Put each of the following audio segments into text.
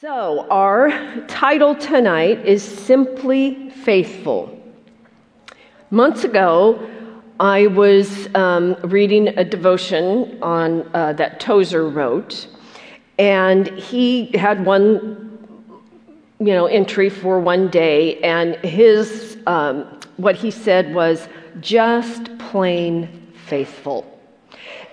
So, our title tonight is Simply Faithful. Months ago, I was um, reading a devotion on uh, that Tozer wrote, and he had one, you know, entry for one day, and his um, what he said was just plain faithful,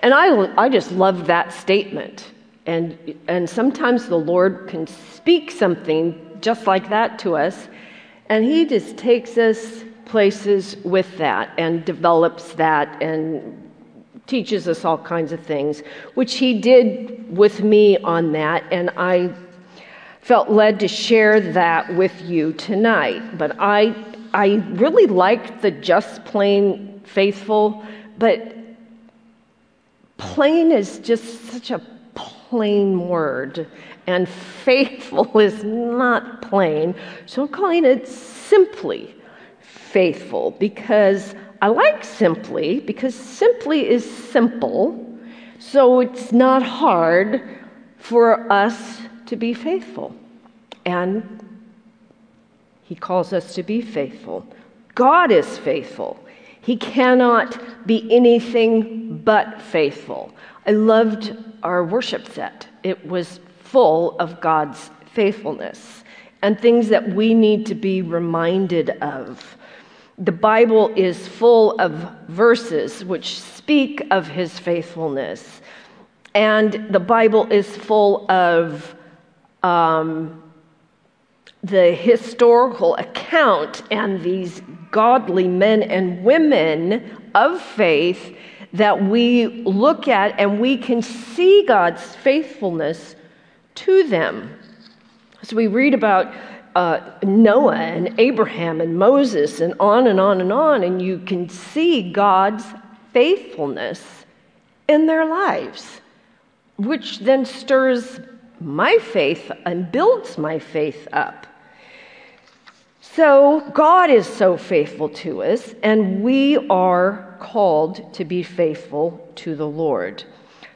and I I just loved that statement and, and sometimes the Lord can speak something just like that to us, and He just takes us places with that and develops that and teaches us all kinds of things, which He did with me on that, and I felt led to share that with you tonight. But I, I really liked the just plain faithful, but plain is just such a plain word, and faithful is not plain. So I'm calling it simply faithful because I like simply because simply is simple. So it's not hard for us to be faithful. And he calls us to be faithful. God is faithful. He cannot be anything but faithful. I loved our worship set. It was full of God's faithfulness and things that we need to be reminded of. The Bible is full of verses which speak of his faithfulness, and the Bible is full of um, the historical account and these godly men and women of faith that we look at and we can see God's faithfulness to them. So we read about uh, Noah and Abraham and Moses and on and on and on, and you can see God's faithfulness in their lives, which then stirs my faith and builds my faith up. So, God is so faithful to us, and we are called to be faithful to the Lord.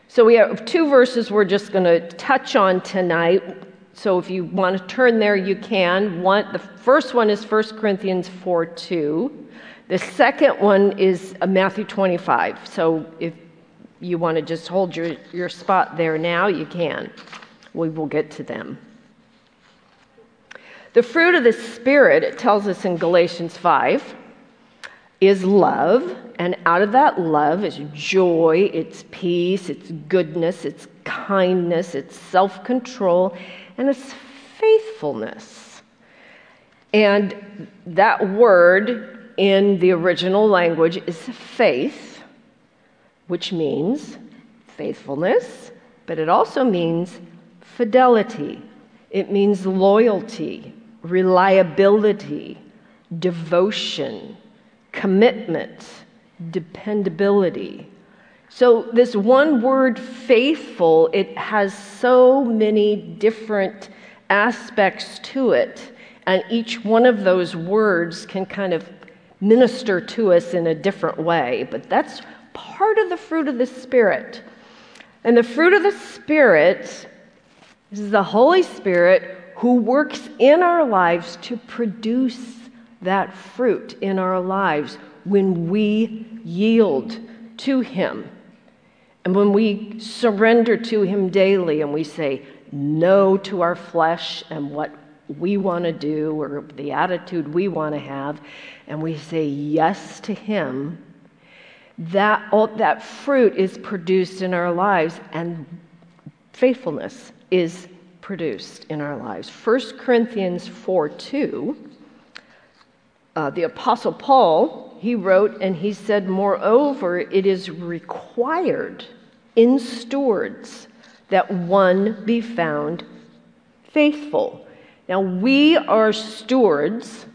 So, we have two verses we're just going to touch on tonight. So, if you want to turn there, you can. One, the first one is 1 Corinthians 4 2. The second one is uh, Matthew 25. So, if you want to just hold your, your spot there now, you can. We will get to them. The fruit of the Spirit, it tells us in Galatians 5, is love. And out of that love is joy, it's peace, it's goodness, it's kindness, it's self control, and it's faithfulness. And that word in the original language is faith, which means faithfulness, but it also means fidelity. It means loyalty, reliability, devotion, commitment, dependability. So, this one word, faithful, it has so many different aspects to it. And each one of those words can kind of minister to us in a different way. But that's part of the fruit of the Spirit. And the fruit of the Spirit is the Holy Spirit who works in our lives to produce that fruit in our lives when we yield to Him. And when we surrender to Him daily and we say no to our flesh and what we want to do or the attitude we want to have, and we say yes to Him, that, all, that fruit is produced in our lives and faithfulness is produced in our lives. 1 Corinthians 4 2, uh, the Apostle Paul, he wrote and he said, Moreover, it is required in stewards that one be found faithful. Now, we are stewards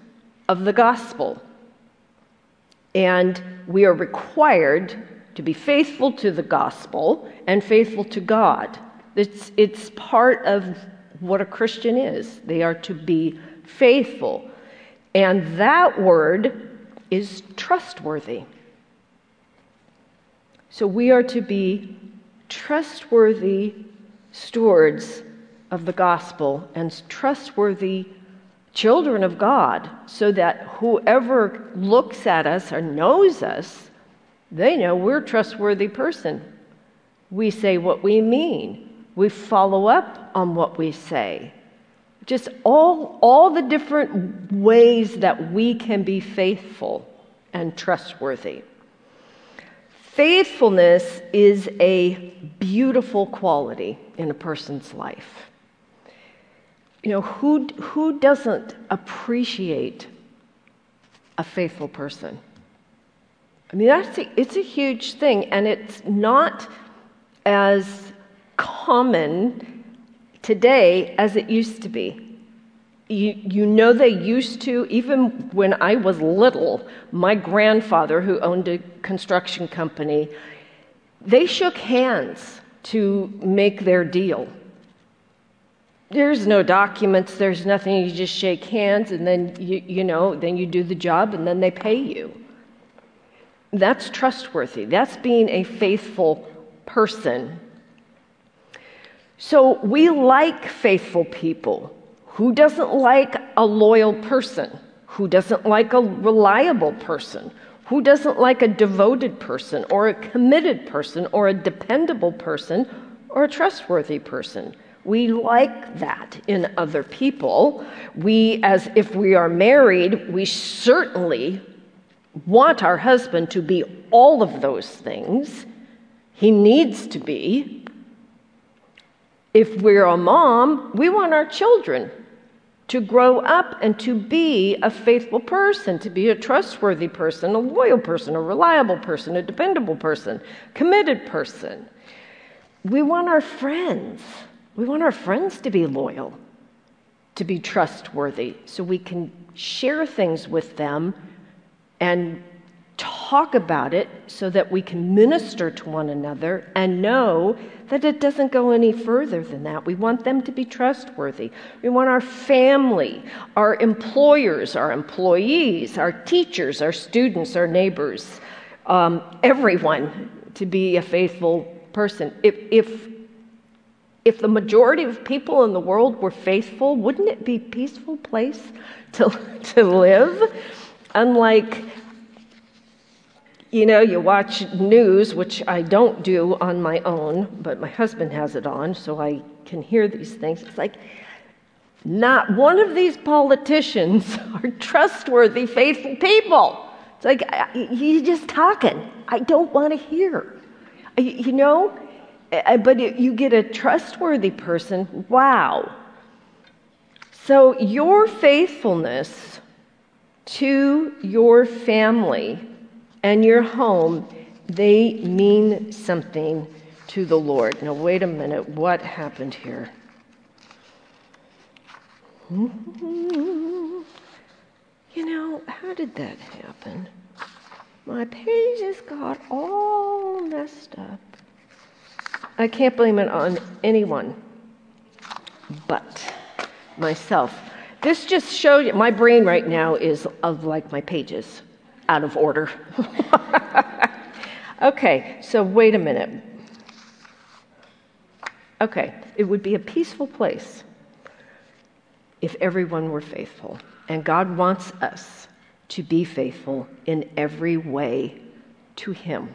of the gospel, and we are required to be faithful to the gospel and faithful to God. It's, it's part of what a Christian is. They are to be faithful. And that word is trustworthy. So we are to be trustworthy stewards of the gospel and trustworthy children of God so that whoever looks at us or knows us, they know we're a trustworthy person. We say what we mean, we follow up on what we say. Just all, all the different ways that we can be faithful and trustworthy. Faithfulness is a beautiful quality in a person's life. You know, who, who doesn't appreciate a faithful person? I mean, that's a, it's a huge thing, and it's not as common today as it used to be. You, you know, they used to, even when I was little, my grandfather, who owned a construction company, they shook hands to make their deal. There's no documents, there's nothing, you just shake hands and then you, you know, then you do the job and then they pay you. That's trustworthy. That's being a faithful person. So we like faithful people. Who doesn't like a loyal person? Who doesn't like a reliable person? Who doesn't like a devoted person or a committed person or a dependable person or a trustworthy person? We like that in other people. We, as if we are married, we certainly want our husband to be all of those things. He needs to be. If we're a mom, we want our children to grow up and to be a faithful person, to be a trustworthy person, a loyal person, a reliable person, a dependable person, committed person. We want our friends. We want our friends to be loyal, to be trustworthy, so we can share things with them and talk about it so that we can minister to one another and know that it doesn't go any further than that. We want them to be trustworthy. We want our family, our employers, our employees, our teachers, our students, our neighbors, um, everyone to be a faithful person. If, if, if the majority of people in the world were faithful, wouldn't it be a peaceful place to, to live? Unlike you know, you watch news, which I don't do on my own, but my husband has it on, so I can hear these things. It's like, not one of these politicians are trustworthy, faithful people. It's like, he's just talking. I don't want to hear. You know? But you get a trustworthy person, wow. So your faithfulness to your family and your home, they mean something to the Lord. Now, wait a minute. What happened here? You know, how did that happen? My pages got all messed up. I can't blame it on anyone but myself. This just shows you my brain right now is of like my pages out of order. okay, so wait a minute. Okay, it would be a peaceful place if everyone were faithful. And God wants us to be faithful in every way to Him.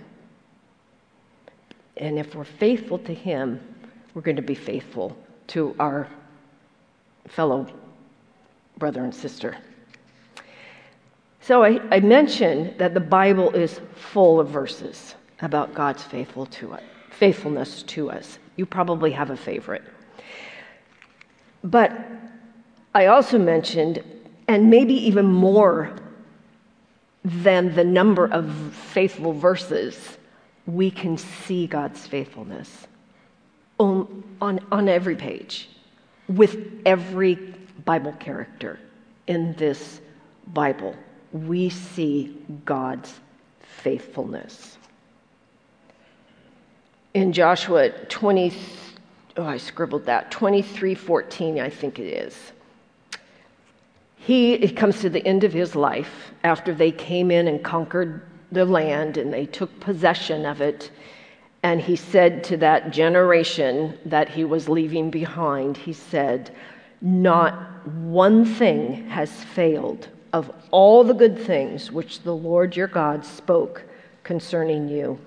And if we're faithful to Him, we're going to be faithful to our fellow brother and sister. So I, I mentioned that the Bible is full of verses about God's faithful to it, faithfulness to us. You probably have a favorite. But I also mentioned, and maybe even more than the number of faithful verses, we can see God's faithfulness on, on, on every page with every Bible character in this Bible we see God's faithfulness. In Joshua 20, oh, I scribbled that, 23 14, I think it is. He it comes to the end of his life after they came in and conquered the land and they took possession of it. And he said to that generation that he was leaving behind, he said, Not one thing has failed of all the good things which the Lord your God spoke concerning you.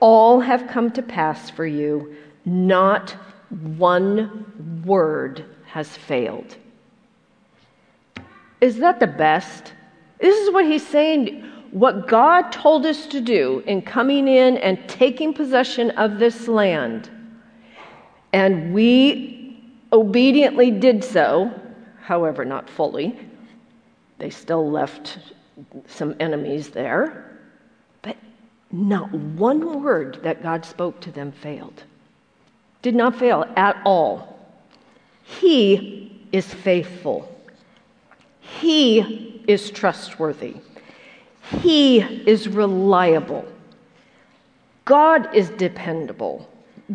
All have come to pass for you, not one word has failed. Is that the best? This is what he's saying. What God told us to do in coming in and taking possession of this land. And we obediently did so, however, not fully. They still left some enemies there. But not one word that God spoke to them failed. Did not fail at all. He is faithful. He is trustworthy. He is reliable. God is dependable.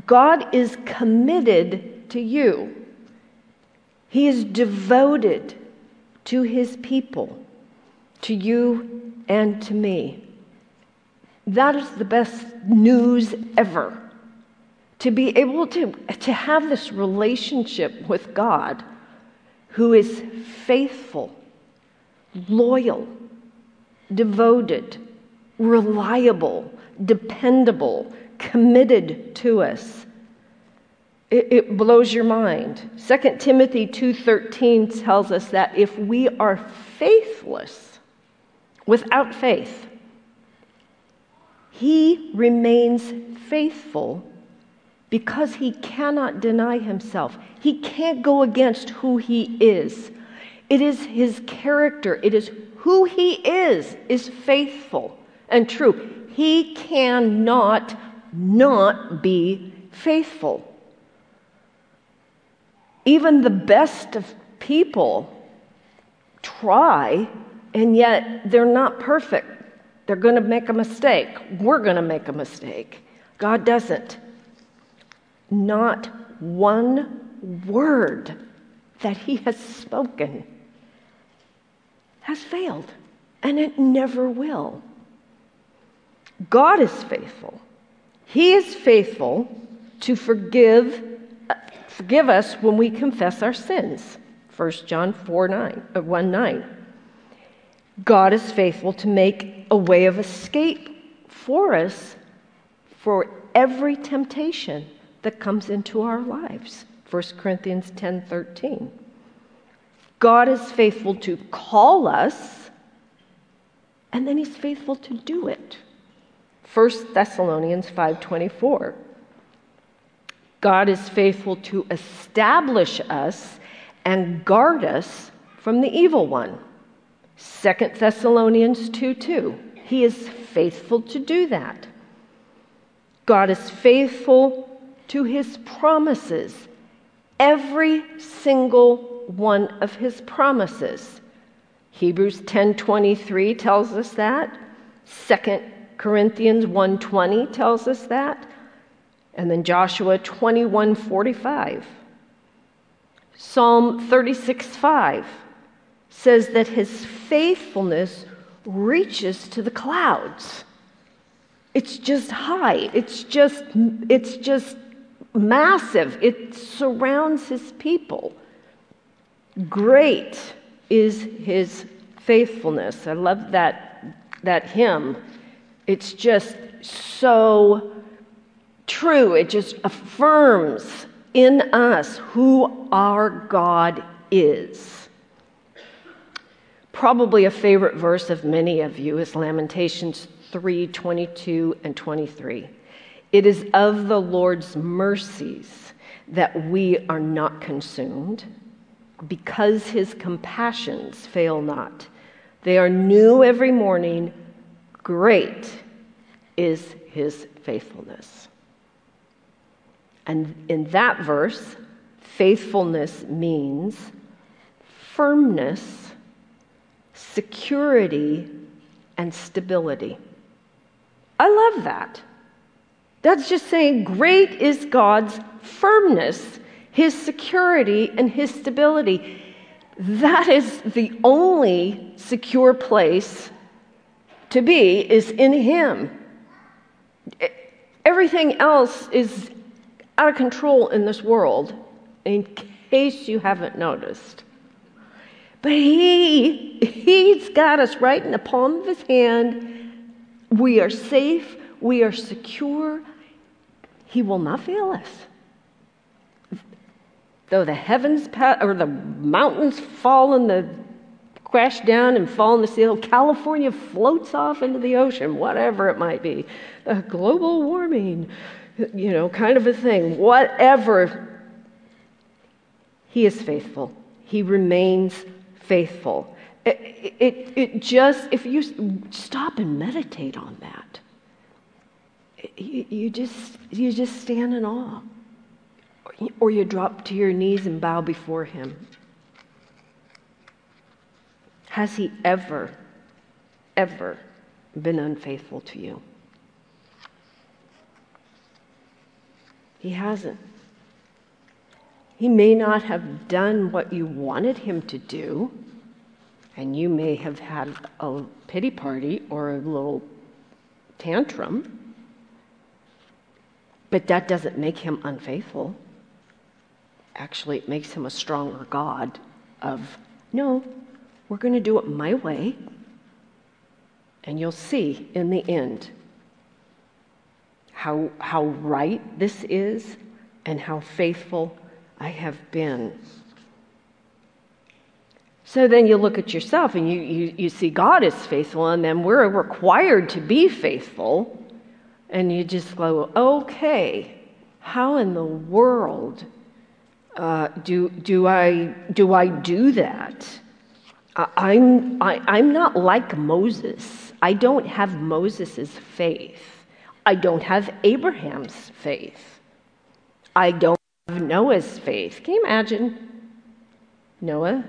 God is committed to you. He is devoted to his people, to you and to me. That is the best news ever. To be able to, to have this relationship with God who is faithful loyal, devoted, reliable, dependable, committed to us. It, it blows your mind. 2 Timothy 2:13 tells us that if we are faithless without faith, he remains faithful because he cannot deny himself. He can't go against who he is. It is his character, it is who he is, is faithful and true. He cannot not be faithful. Even the best of people try, and yet they're not perfect. They're going to make a mistake. We're going to make a mistake. God doesn't. Not one word that He has spoken has failed, and it never will. God is faithful. He is faithful to forgive, forgive us when we confess our sins. 1 John 4 9, uh, 1 9. God is faithful to make a way of escape for us for every temptation that comes into our lives. 1 Corinthians 10 13. God is faithful to call us, and then he's faithful to do it. 1 Thessalonians 5:24. God is faithful to establish us and guard us from the evil one. 2 Thessalonians 2 2. He is faithful to do that. God is faithful to his promises. Every single one of his promises. Hebrews 10:23 tells us that. 2 Corinthians 1:20 tells us that. And then Joshua 21:45. Psalm 36:5 says that his faithfulness reaches to the clouds. It's just high. It's just it's just massive. It surrounds his people. Great is his faithfulness. I love that, that hymn. It's just so true. It just affirms in us who our God is. Probably a favorite verse of many of you is Lamentations 3 22 and 23. It is of the Lord's mercies that we are not consumed because his compassions fail not. They are new every morning. Great is his faithfulness. And in that verse, faithfulness means firmness, security, and stability. I love that. That's just saying, great is God's firmness his security and his stability. That is the only secure place to be is in him. Everything else is out of control in this world, in case you haven't noticed. But he, he's got us right in the palm of his hand. We are safe. We are secure. He will not fail us. Though the heavens or the mountains fall and the crash down and fall in the sea, California floats off into the ocean, whatever it might be, uh, global warming, you know, kind of a thing, whatever. He is faithful. He remains faithful. It, it, it just, if you stop and meditate on that, you, you, just, you just stand in awe. Or you drop to your knees and bow before Him. Has He ever, ever been unfaithful to you? He hasn't. He may not have done what you wanted him to do, and you may have had a pity party or a little tantrum, but that doesn't make him unfaithful. Actually, it makes him a stronger God of, no, we're going to do it my way, and you'll see in the end how, how right this is and how faithful I have been. So then you look at yourself and you, you, you see God is faithful, and then we're required to be faithful. And you just go, okay, how in the world uh, do, do, I, do I do that? I'm, I, i am not like Moses. I don't have Moses' faith. I don't have Abraham's faith. I don't have Noah's faith. Can you imagine Noah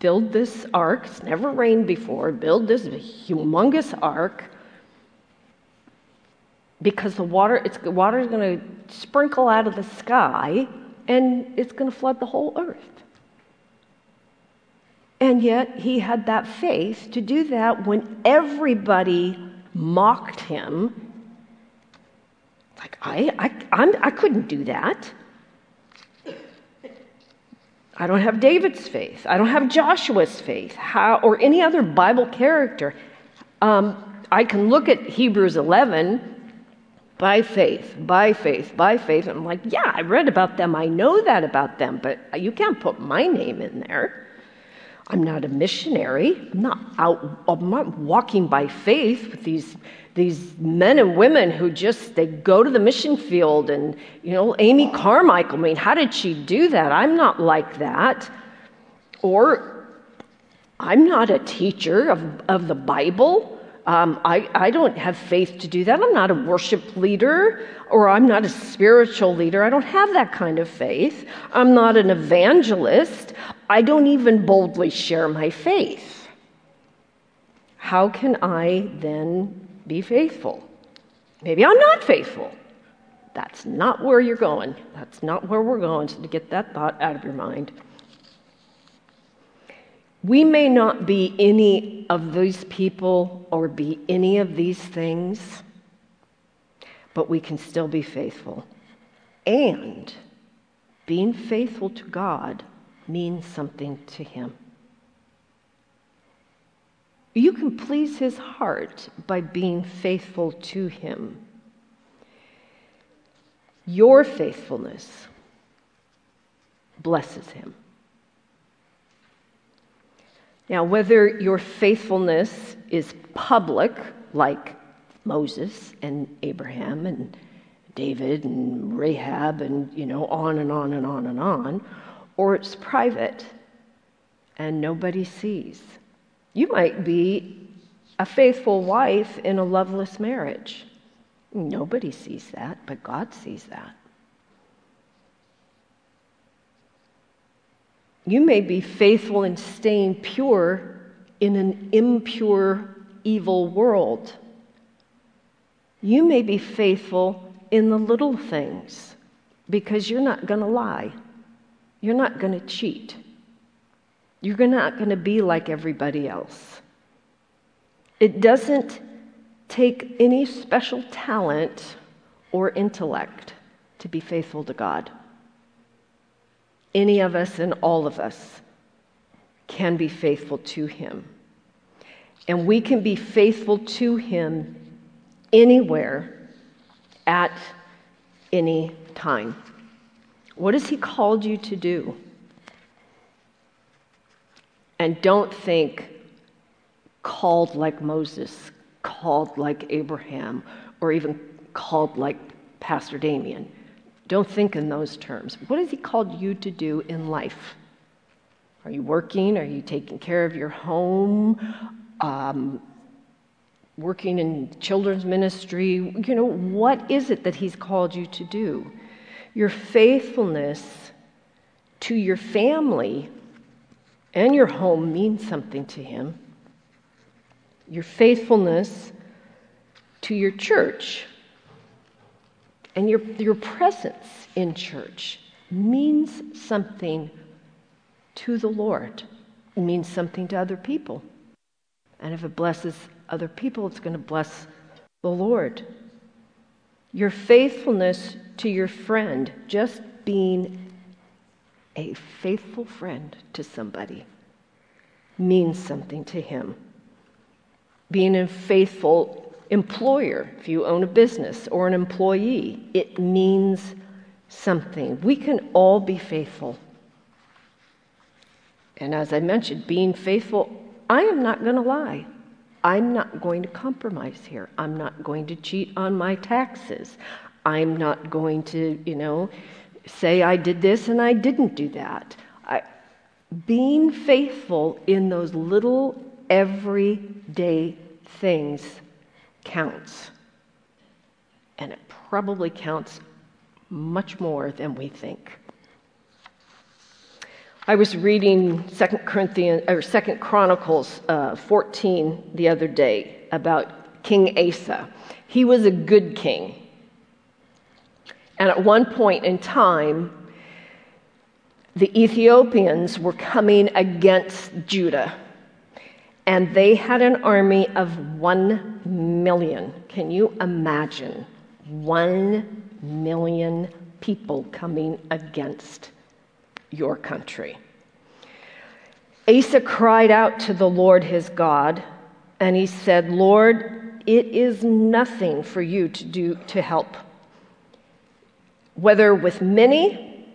build this ark? It's never rained before. Build this humongous ark because the water, it's water is going to sprinkle out of the sky and it's going to flood the whole earth. And yet he had that faith to do that when everybody mocked him like, I, I, I'm, I couldn't do that. I don't have David's faith. I don't have Joshua's faith How, or any other Bible character. Um, I can look at Hebrews 11 by faith, by faith, by faith. I'm like, yeah, I read about them. I know that about them, but you can't put my name in there. I'm not a missionary. I'm not out, I'm not walking by faith with these these men and women who just they go to the mission field and you know amy carmichael i mean how did she do that? I'm not like that. Or i'm not a teacher of, of the bible. Um, I, I don't have faith to do that. I'm not a worship leader or i'm not a spiritual leader. I don't have that kind of faith. I'm not an evangelist. I don't even boldly share my faith. How can i then be faithful. Maybe I'm not faithful. That's not where you're going. That's not where we're going. So to get that thought out of your mind. We may not be any of these people or be any of these things, but we can still be faithful. And being faithful to God means something to Him. You can please his heart by being faithful to him. Your faithfulness blesses him. Now, whether your faithfulness is public, like Moses and Abraham and David and Rahab and, you know, on and on and on and on, or it's private and nobody sees. You might be a faithful wife in a loveless marriage. Nobody sees that, but God sees that. You may be faithful in staying pure in an impure, evil world. You may be faithful in the little things because you're not going to lie. You're not going to cheat. You're not going to be like everybody else. It doesn't take any special talent or intellect to be faithful to God. Any of us and all of us can be faithful to Him. And we can be faithful to Him anywhere at any time. What has He called you to do? And don't think called like Moses, called like Abraham, or even called like Pastor Damien. Don't think in those terms. What has He called you to do in life? Are you working? Are you taking care of your home? Um, working in children's ministry? You know, what is it that He's called you to do? Your faithfulness to your family and your home means something to Him. Your faithfulness to your church and your, your presence in church means something to the Lord. It means something to other people. And if it blesses other people, it's going to bless the Lord. Your faithfulness to your friend, just being a faithful friend to somebody, means something to him. Being a faithful employer, if you own a business or an employee, it means something. We can all be faithful. And as I mentioned, being faithful, I am not going to lie. I'm not going to compromise here. I'm not going to cheat on my taxes. I'm not going to, you know, say I did this and I didn't do that. I, being faithful in those little everyday things counts. And it probably counts much more than we think. I was reading Second Corinthians or Second Chronicles uh, 14 the other day about King Asa. He was a good king, and at one point in time, the Ethiopians were coming against Judah, and they had an army of one million. Can you imagine one million people coming against? your country. Asa cried out to the Lord his God, and he said, Lord, it is nothing for you to do to help. Whether with many,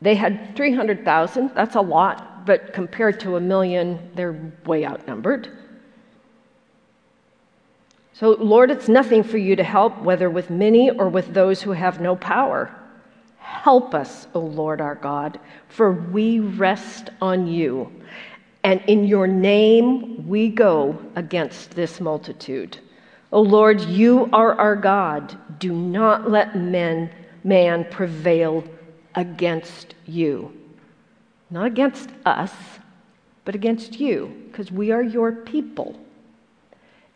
they had 300,000, that's a lot, but compared to a million, they're way outnumbered. So, Lord, it's nothing for you to help, whether with many or with those who have no power. Help us, O Lord our God, for we rest on you. And in your name we go against this multitude. O Lord, you are our God. Do not let men, man prevail against you. Not against us, but against you, because we are your people.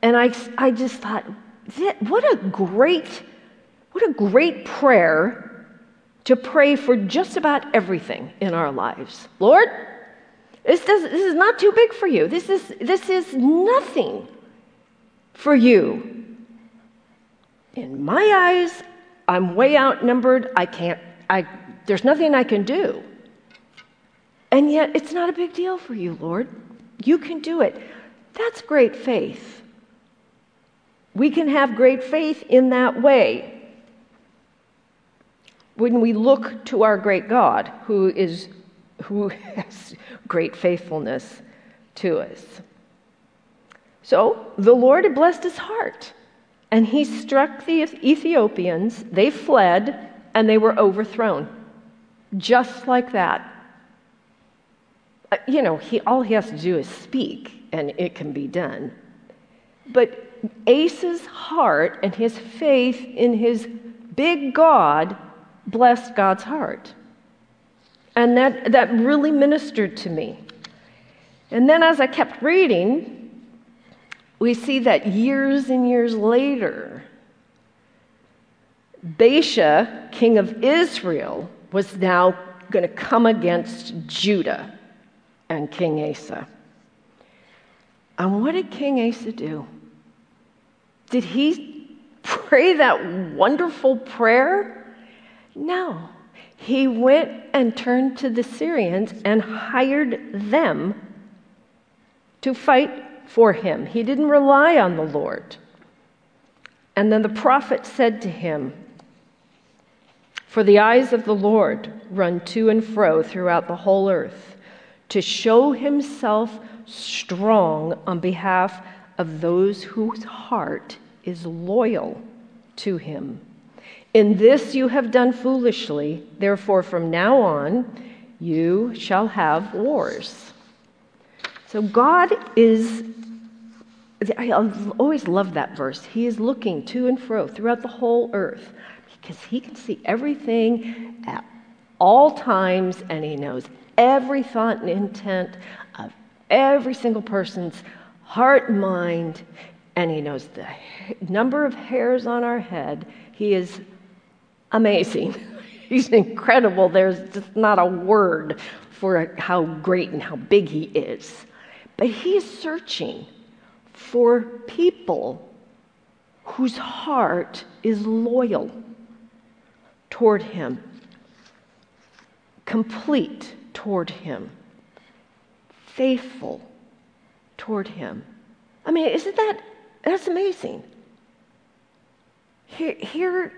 And I, I just thought, what a great, what a great prayer to pray for just about everything in our lives. Lord, this, does, this is not too big for you. This is, this is nothing for you. In my eyes, I'm way outnumbered. I can't, I, there's nothing I can do. And yet, it's not a big deal for you, Lord. You can do it. That's great faith. We can have great faith in that way when we look to our great God, who, is, who has great faithfulness to us. So the Lord had blessed his heart, and he struck the Ethiopians. They fled, and they were overthrown. Just like that. Uh, you know, he, all he has to do is speak, and it can be done. But Asa's heart and his faith in his big God blessed God's heart. And that, that really ministered to me. And then as I kept reading, we see that years and years later, Baasha, king of Israel, was now going to come against Judah and King Asa. And what did King Asa do? Did he pray that wonderful prayer? No. He went and turned to the Syrians and hired them to fight for him. He didn't rely on the Lord. And then the prophet said to him, For the eyes of the Lord run to and fro throughout the whole earth to show himself strong on behalf of those whose heart is loyal to him. In this you have done foolishly, therefore, from now on, you shall have wars. So, God is, I always love that verse. He is looking to and fro throughout the whole earth because He can see everything at all times and He knows every thought and intent of every single person's heart and mind, and He knows the number of hairs on our head. He is amazing. He's incredible. There's just not a word for how great and how big He is. But He's searching for people whose heart is loyal toward Him, complete toward Him, faithful toward Him. I mean, isn't that that's amazing? Here, here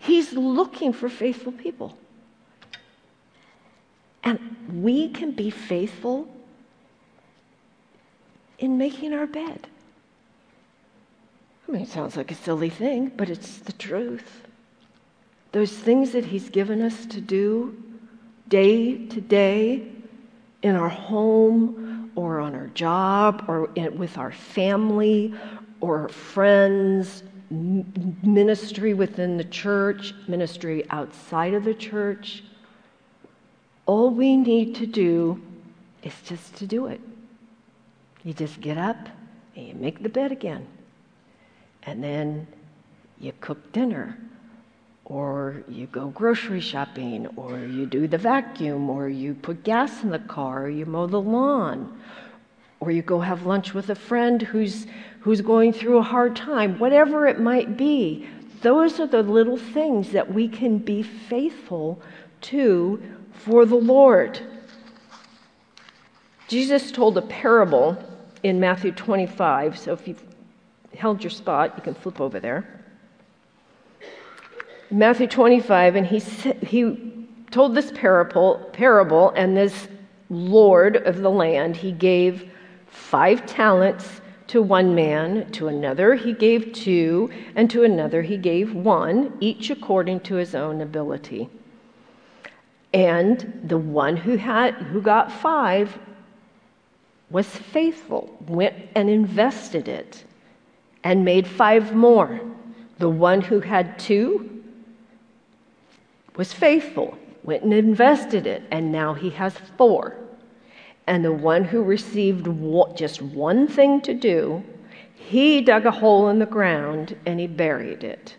He's looking for faithful people. And we can be faithful in making our bed. I mean, it sounds like a silly thing, but it's the truth. Those things that He's given us to do day to day in our home or on our job or in, with our family or friends ministry within the church, ministry outside of the church. All we need to do is just to do it. You just get up and you make the bed again. And then you cook dinner, or you go grocery shopping, or you do the vacuum, or you put gas in the car, or you mow the lawn, or you go have lunch with a friend who's, who's going through a hard time, whatever it might be. Those are the little things that we can be faithful to for the Lord. Jesus told a parable in Matthew 25, so if you've held your spot, you can flip over there. Matthew 25, and he, he told this parable, parable, and this Lord of the land, he gave five talents to one man, to another he gave two, and to another he gave one, each according to his own ability. And the one who had who got five was faithful, went and invested it, and made five more. The one who had two was faithful, went and invested it, and now he has four. And the one who received just one thing to do, he dug a hole in the ground and he buried it.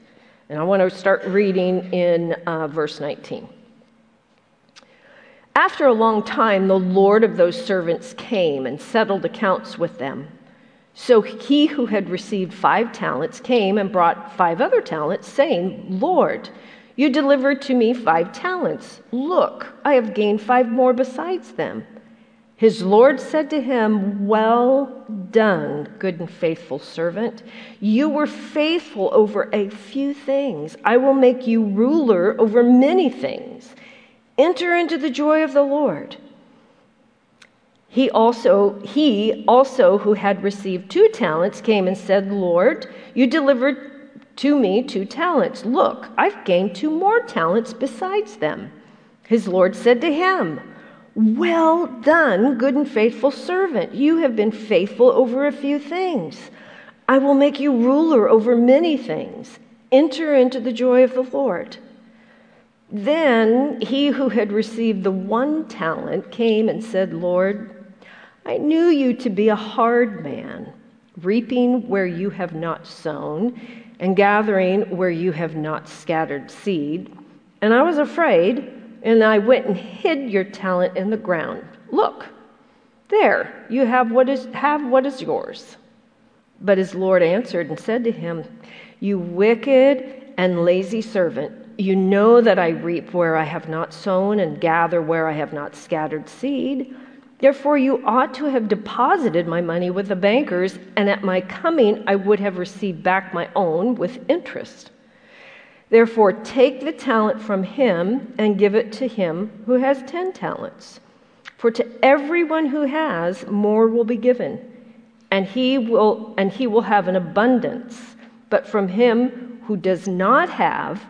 And I want to start reading in uh, verse 19. After a long time, the Lord of those servants came and settled accounts with them. So he who had received five talents came and brought five other talents, saying, Lord, you delivered to me five talents. Look, I have gained five more besides them. His Lord said to him, Well done, good and faithful servant. You were faithful over a few things. I will make you ruler over many things. Enter into the joy of the Lord. He also, he also who had received two talents came and said, Lord, you delivered to me two talents. Look, I've gained two more talents besides them. His Lord said to him, well done, good and faithful servant. You have been faithful over a few things. I will make you ruler over many things. Enter into the joy of the Lord. Then he who had received the one talent came and said, Lord, I knew you to be a hard man, reaping where you have not sown, and gathering where you have not scattered seed. And I was afraid and I went and hid your talent in the ground. Look, there, you have what is, have what is yours. But his Lord answered and said to him, You wicked and lazy servant, you know that I reap where I have not sown and gather where I have not scattered seed. Therefore, you ought to have deposited my money with the bankers, and at my coming I would have received back my own with interest. Therefore, take the talent from him and give it to him who has ten talents. For to everyone who has, more will be given, and he will, and he will have an abundance. But from him who does not have,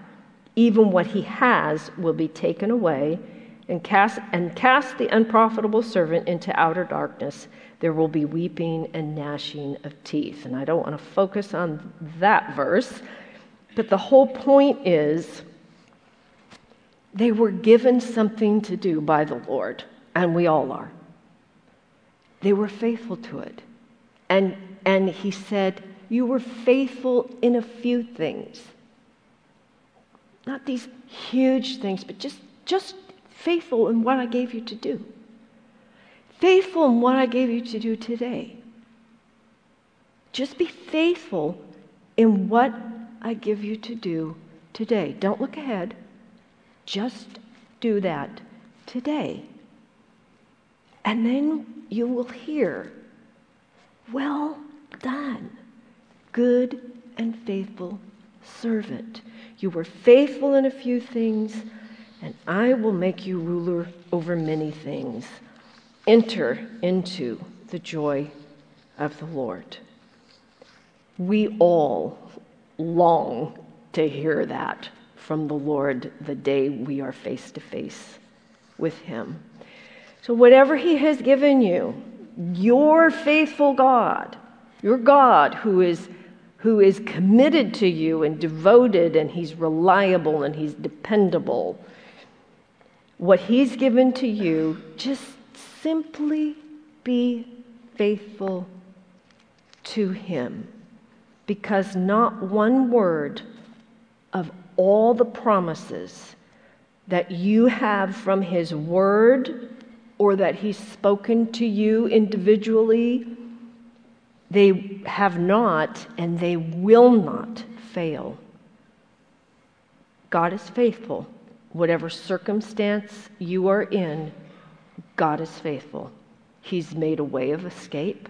even what he has will be taken away and cast, and cast the unprofitable servant into outer darkness. There will be weeping and gnashing of teeth. And I don't want to focus on that verse, but the whole point is they were given something to do by the Lord, and we all are. They were faithful to it. And, and he said, You were faithful in a few things. Not these huge things, but just, just faithful in what I gave you to do. Faithful in what I gave you to do today. Just be faithful in what I give you to do today. Don't look ahead. Just do that today. And then you will hear, Well done, good and faithful servant. You were faithful in a few things, and I will make you ruler over many things. Enter into the joy of the Lord. We all long to hear that from the Lord the day we are face to face with Him. So, whatever He has given you, your faithful God, your God who is who is committed to you and devoted and he's reliable and he's dependable. What he's given to you, just simply be faithful to him. Because not one word of all the promises that you have from his word or that he's spoken to you individually they have not and they will not fail. God is faithful. Whatever circumstance you are in, God is faithful. He's made a way of escape.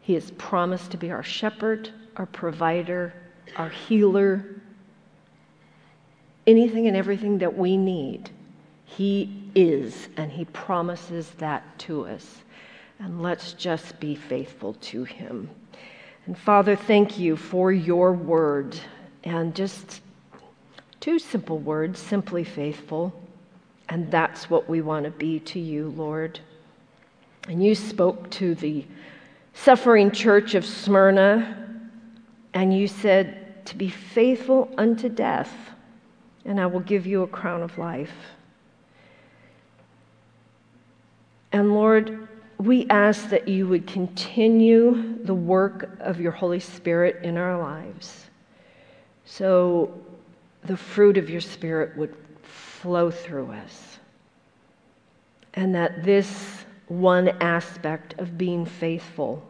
He has promised to be our shepherd, our provider, our healer. Anything and everything that we need, He is, and He promises that to us and let's just be faithful to Him. And Father, thank you for your word and just two simple words simply faithful. And that's what we want to be to you, Lord. And you spoke to the suffering church of Smyrna, and you said, To be faithful unto death, and I will give you a crown of life. And Lord, we ask that you would continue the work of your Holy Spirit in our lives. So the fruit of your Spirit would flow through us. And that this one aspect of being faithful,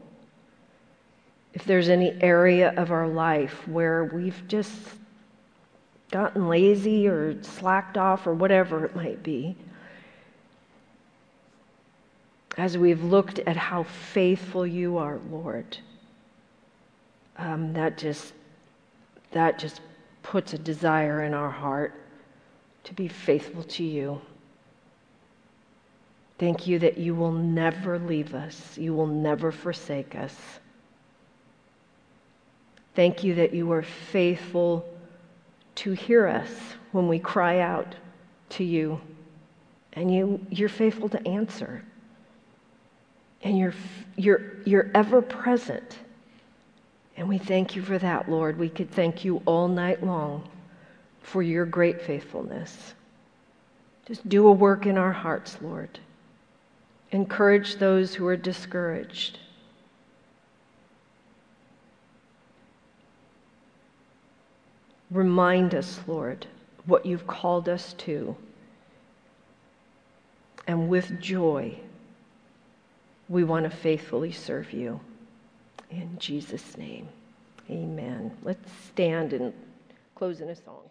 if there's any area of our life where we've just gotten lazy or slacked off or whatever it might be, as we've looked at how faithful you are, Lord, um, that just that just puts a desire in our heart to be faithful to you. Thank you that you will never leave us, you will never forsake us. Thank you that you are faithful to hear us when we cry out to you, and you, you're faithful to answer and you're, you're, you're ever present. And we thank you for that, Lord. We could thank you all night long for your great faithfulness. Just do a work in our hearts, Lord. Encourage those who are discouraged. Remind us, Lord, what you've called us to. And with joy, we want to faithfully serve you. In Jesus' name, amen. Let's stand and close in a song.